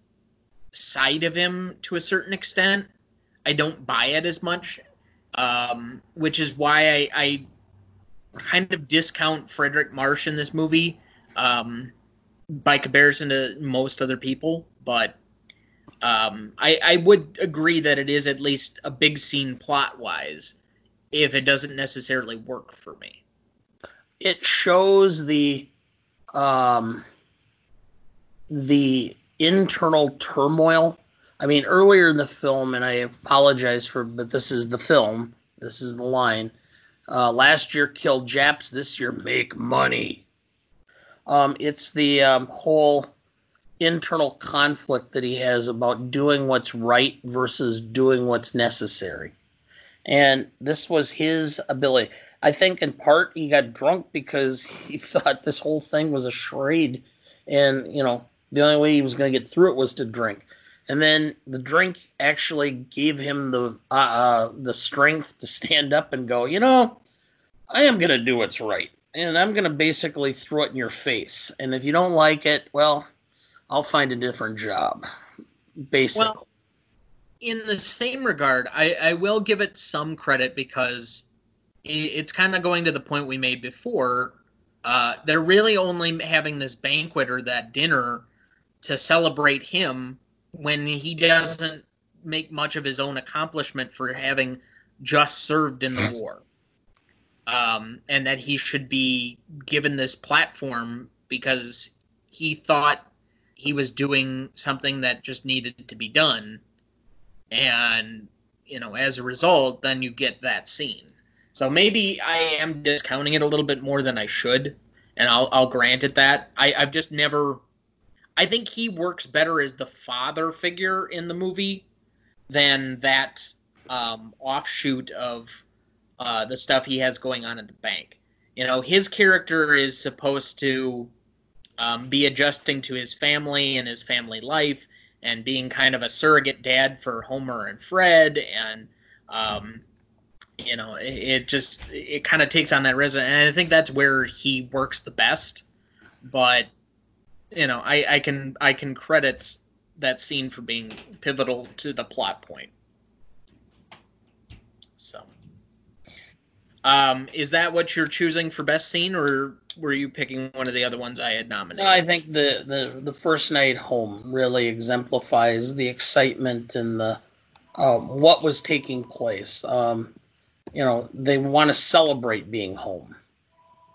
side of him to a certain extent. I don't buy it as much, um, which is why I, I kind of discount Fredric March in this movie um, by comparison to most other people. But um, I, I would agree that it is at least a big scene plot wise, if it doesn't necessarily work for me. It shows the um, the internal turmoil. I mean, earlier in the film, and I apologize for, but this is the film. This is the line. Uh, last year killed Japs. This year make money. Um, it's the um, whole internal conflict that he has about doing what's right versus doing what's necessary. And this was his ability. I think in part he got drunk because he thought this whole thing was a charade. And, you know, the only way he was going to get through it was to drink. And then the drink actually gave him the uh, uh, the strength to stand up and go, you know, I am going to do what's right. And I'm going to basically throw it in your face. And if you don't like it, well, I'll find a different job, basically. Well, in the same regard, I, I will give it some credit because it's kind of going to the point we made before. Uh, they're really only having this banquet or that dinner to celebrate him when he doesn't make much of his own accomplishment for having just served in the war. Um, and that he should be given this platform because he thought he was doing something that just needed to be done. And, you know, as a result, then you get that scene. So maybe I am discounting it a little bit more than I should, and I'll, I'll grant it that. I, I've just never. I think he works better as the father figure in the movie than that um, offshoot of uh, the stuff he has going on at the bank. You know, his character is supposed to um, be adjusting to his family and his family life and being kind of a surrogate dad for Homer and Fred and um, you know it, it just it kind of takes on that resident and I think that's where he works the best but you know I, I can I can credit that scene for being pivotal to the plot point so um, is that what you're choosing for best scene, or were you picking one of the other ones I had nominated? No, I think the, the, the first night home really exemplifies the excitement and the um, what was taking place. Um, you know, they want to celebrate being home,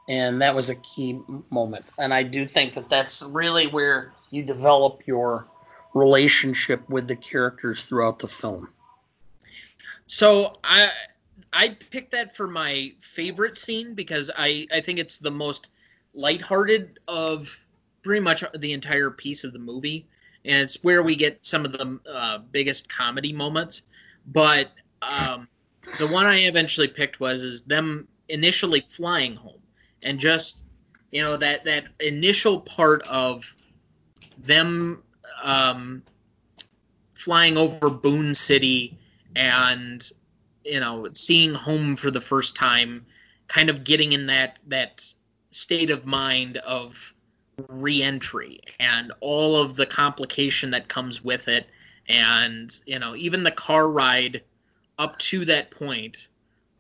and that was a key moment. And I do think that that's really where you develop your relationship with the characters throughout the film. So I I picked that for my favorite scene because I I think it's the most lighthearted of pretty much the entire piece of the movie, and it's where we get some of the uh, biggest comedy moments. But um, the one I eventually picked was is them initially flying home and just you know that that initial part of them um, flying over Boone City and you know seeing home for the first time, kind of getting in that that state of mind of reentry and all of the complication that comes with it. And you know even the car ride up to that point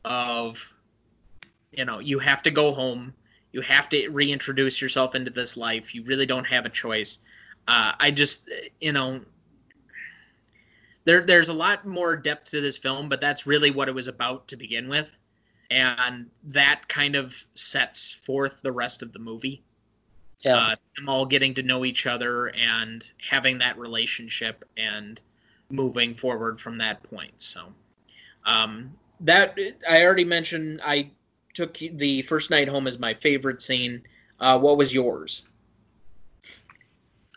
of you know you have to go home you have to reintroduce yourself into this life you really don't have a choice uh, i just you know there there's a lot more depth to this film but that's really what it was about to begin with and that kind of sets forth the rest of the movie Yeah. uh, them all getting to know each other and having that relationship and moving forward from that point. So um, that I already mentioned. I took the first night home as my favorite scene. Uh, what was yours?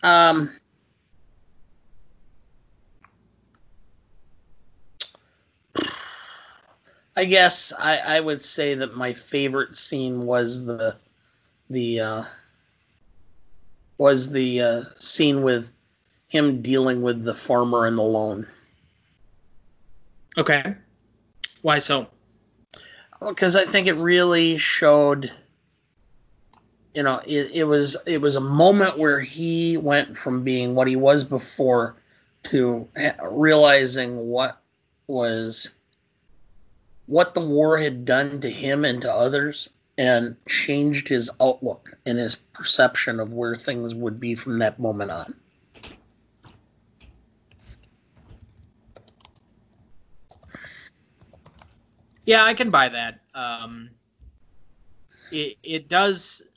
Um, I guess I, I would say that my favorite scene was the the uh, was the uh, scene with him dealing with the farmer and the loan. Okay. Why so? Because I think it really showed. You know, it, it was it was a moment where he went from being what he was before to eh, realizing what was what the war had done to him and to others, and changed his outlook and his perception of where things would be from that moment on. Yeah, I can buy that. Um, it it does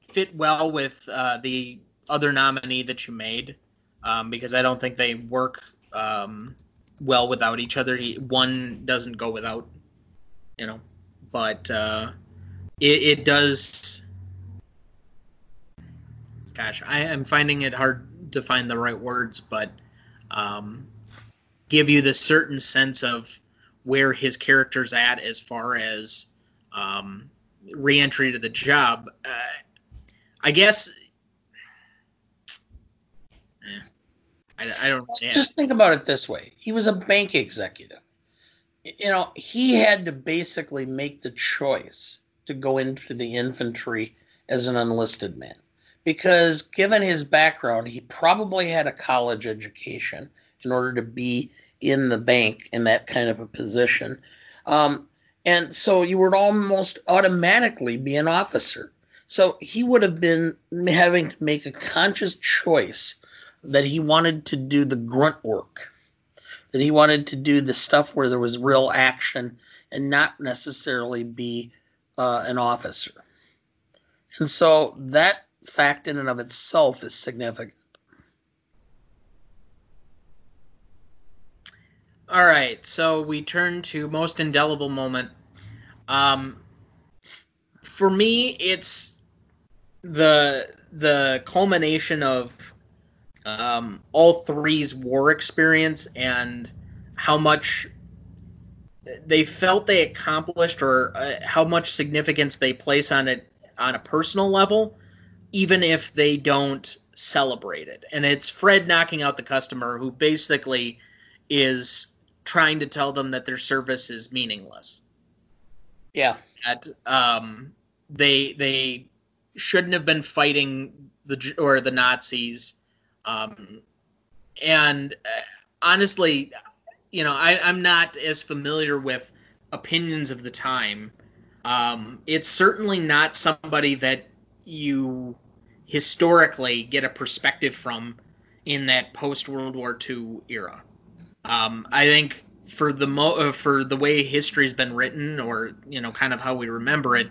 fit well with uh, the other nominee that you made um, because I don't think they work um, well without each other. One doesn't go without, you know, but uh, it, it does. Gosh, I am finding it hard to find the right words, but um, give you the certain sense of where his character's at as far as um, reentry to the job. Uh, I guess. eh, I, I don't. Yeah. Just think about it this way: he was a bank executive. You know, he had to basically make the choice to go into the infantry as an enlisted man, because given his background, he probably had a college education in order to be in the bank in that kind of a position. Um, and so you would almost automatically be an officer. So he would have been having to make a conscious choice that he wanted to do the grunt work, that he wanted to do the stuff where there was real action and not necessarily be uh, an officer. And so that fact in and of itself is significant. All right, so we turn to most indelible moment. Um, for me, it's the the culmination of um, all three's war experience and how much they felt they accomplished or uh, how much significance they place on it on a personal level, even if they don't celebrate it. And it's Fred knocking out the customer who basically is trying to tell them that their service is meaningless. Yeah. That um, they they shouldn't have been fighting the or the Nazis. Um, and uh, honestly, you know, I, I'm not as familiar with opinions of the time. Um, it's certainly not somebody that you historically get a perspective from in that post World War II era. Um, I think for the mo- uh, for the way history's been written, or you know, kind of how we remember it,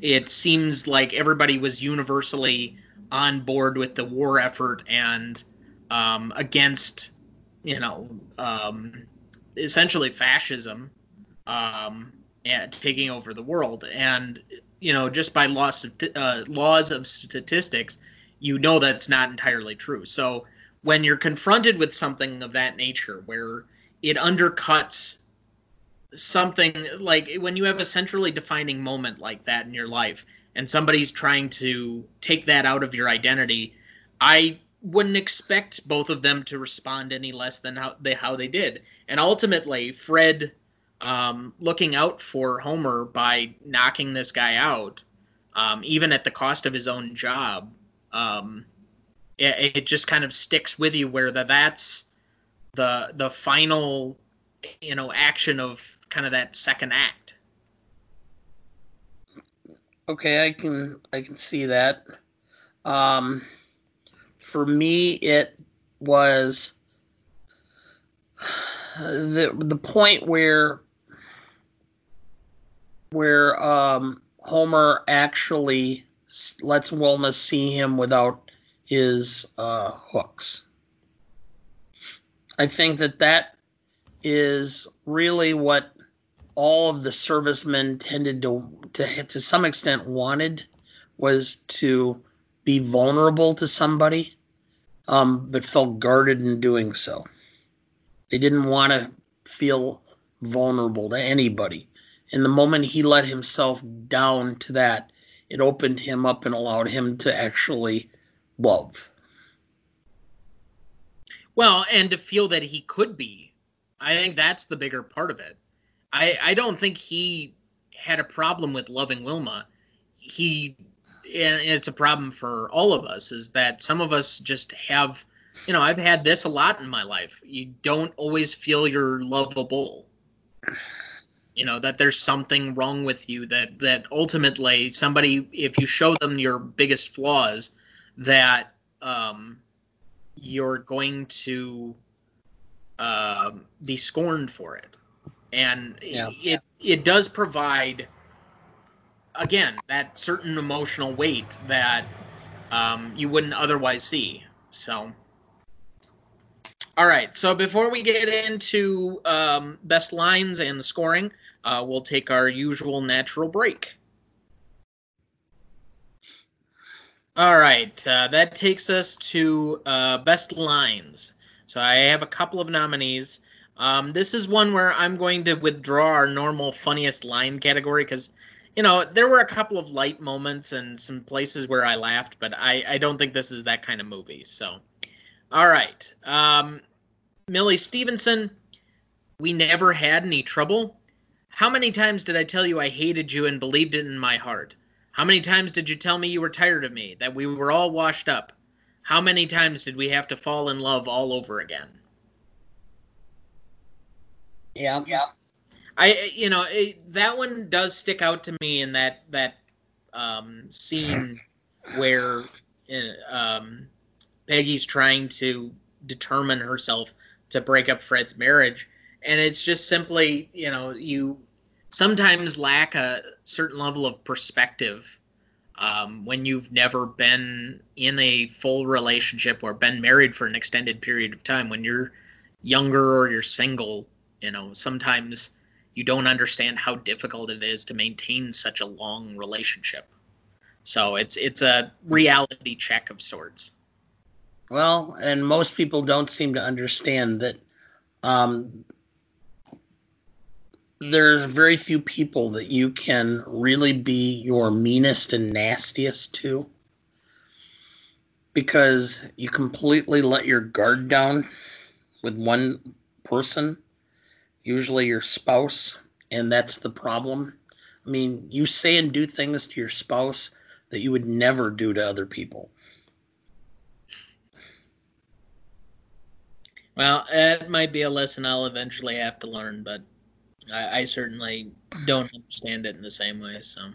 it seems like everybody was universally on board with the war effort and um, against, you know, um, essentially fascism um, and taking over the world. And, you know, just by laws of, uh, laws of statistics, you know that's not entirely true. So when you're confronted with something of that nature, where it undercuts something like when you have a centrally defining moment like that in your life and somebody's trying to take that out of your identity i wouldn't expect both of them to respond any less than how they how they did. And ultimately fred um, looking out for homer by knocking this guy out um, even at the cost of his own job um, it, it just kind of sticks with you where the, that's the the final you know action of kind of that second act. Okay, I can I can see that. Um, for me, it was the the point where where um, Homer actually lets Wilma see him without his uh, hooks. I think that that is really what all of the servicemen tended to to to some extent wanted was to be vulnerable to somebody, um, but felt guarded in doing so. They didn't want to feel vulnerable to anybody. And the moment he let himself down to that, it opened him up and allowed him to actually love. Well, and to feel that he could be. I think that's the bigger part of it. I I don't think he had a problem with loving Wilma. He and it's a problem for all of us is that some of us just have you know i've had this a lot in my life you don't always feel you're lovable you know that there's something wrong with you that that ultimately somebody if you show them your biggest flaws that um you're going to uh, be scorned for it and yeah. it it does provide again that certain emotional weight that um, you wouldn't otherwise see. So, all right. So before we get into um, best lines and the scoring, uh, we'll take our usual natural break. All right, uh, that takes us to uh, best lines. So I have a couple of nominees. Um, this is one where I'm going to withdraw our normal funniest line category because, you know, there were a couple of light moments and some places where I laughed, but I, I don't think this is that kind of movie. So, all right. Um, Millie Stephenson, we never had any trouble. How many times did I tell you I hated you and believed it in my heart? How many times did you tell me you were tired of me, that we were all washed up? How many times did we have to fall in love all over again? Yeah. Yeah. I you know it, that one does stick out to me in that that um, scene where uh, um, Peggy's trying to determine herself to break up Fred's marriage, and it's just simply you know you sometimes lack a certain level of perspective um, when you've never been in a full relationship or been married for an extended period of time when you're younger or you're single you know sometimes you don't understand how difficult it is to maintain such a long relationship. So it's it's a reality check of sorts. Well and most people don't seem to understand that um, there's very few people that you can really be your meanest and nastiest to because you completely let your guard down with one person usually your spouse, and that's the problem. I mean, you say and do things to your spouse that you would never do to other people. Well, that might be a lesson I'll eventually have to learn, but I, I certainly don't understand it in the same way. So,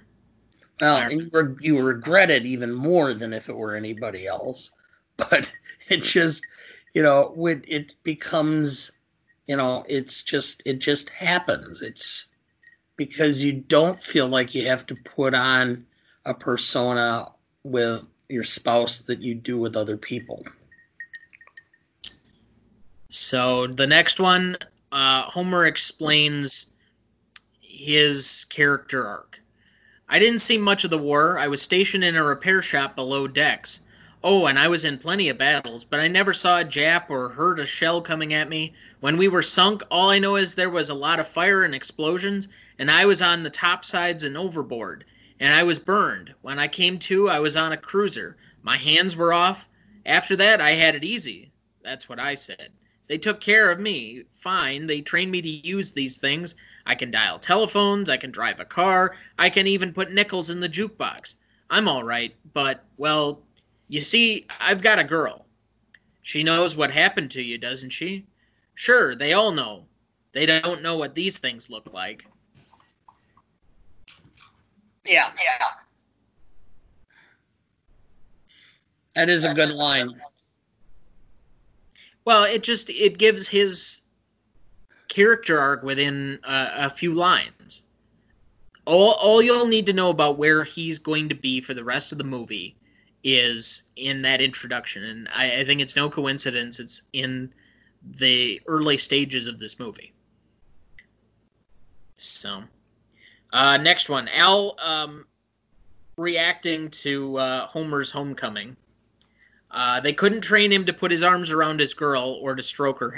well, you, re- you regret it even more than if it were anybody else. But it just, you know, when it becomes you know it's just it just happens it's because you don't feel like you have to put on a persona with your spouse that you do with other people So the next one, uh, Homer explains his character arc. I didn't see much of the war. I was stationed in a repair shop below decks. Oh, and I was in plenty of battles, but I never saw a Jap or heard a shell coming at me. When we were sunk, all I know is there was a lot of fire and explosions, and I was on the top sides and overboard, and I was burned. When I came to, I was on a cruiser. My hands were off. After that, I had it easy. That's what I said. They took care of me. Fine. They trained me to use these things. I can dial telephones. I can drive a car. I can even put nickels in the jukebox. I'm all right, but, well, you see, I've got a girl. She knows what happened to you, doesn't she? Sure, they all know. They don't know what these things look like. Yeah, yeah. That is a good line. Well, it just it gives his character arc within a, a few lines. All all you'll need to know about where he's going to be for the rest of the movie is in that introduction, and I, I think it's no coincidence it's in the early stages of this movie. So, uh, next one, Al um, reacting to uh, Homer's homecoming. Uh, they couldn't train him to put his arms around his girl or to stroke her hair.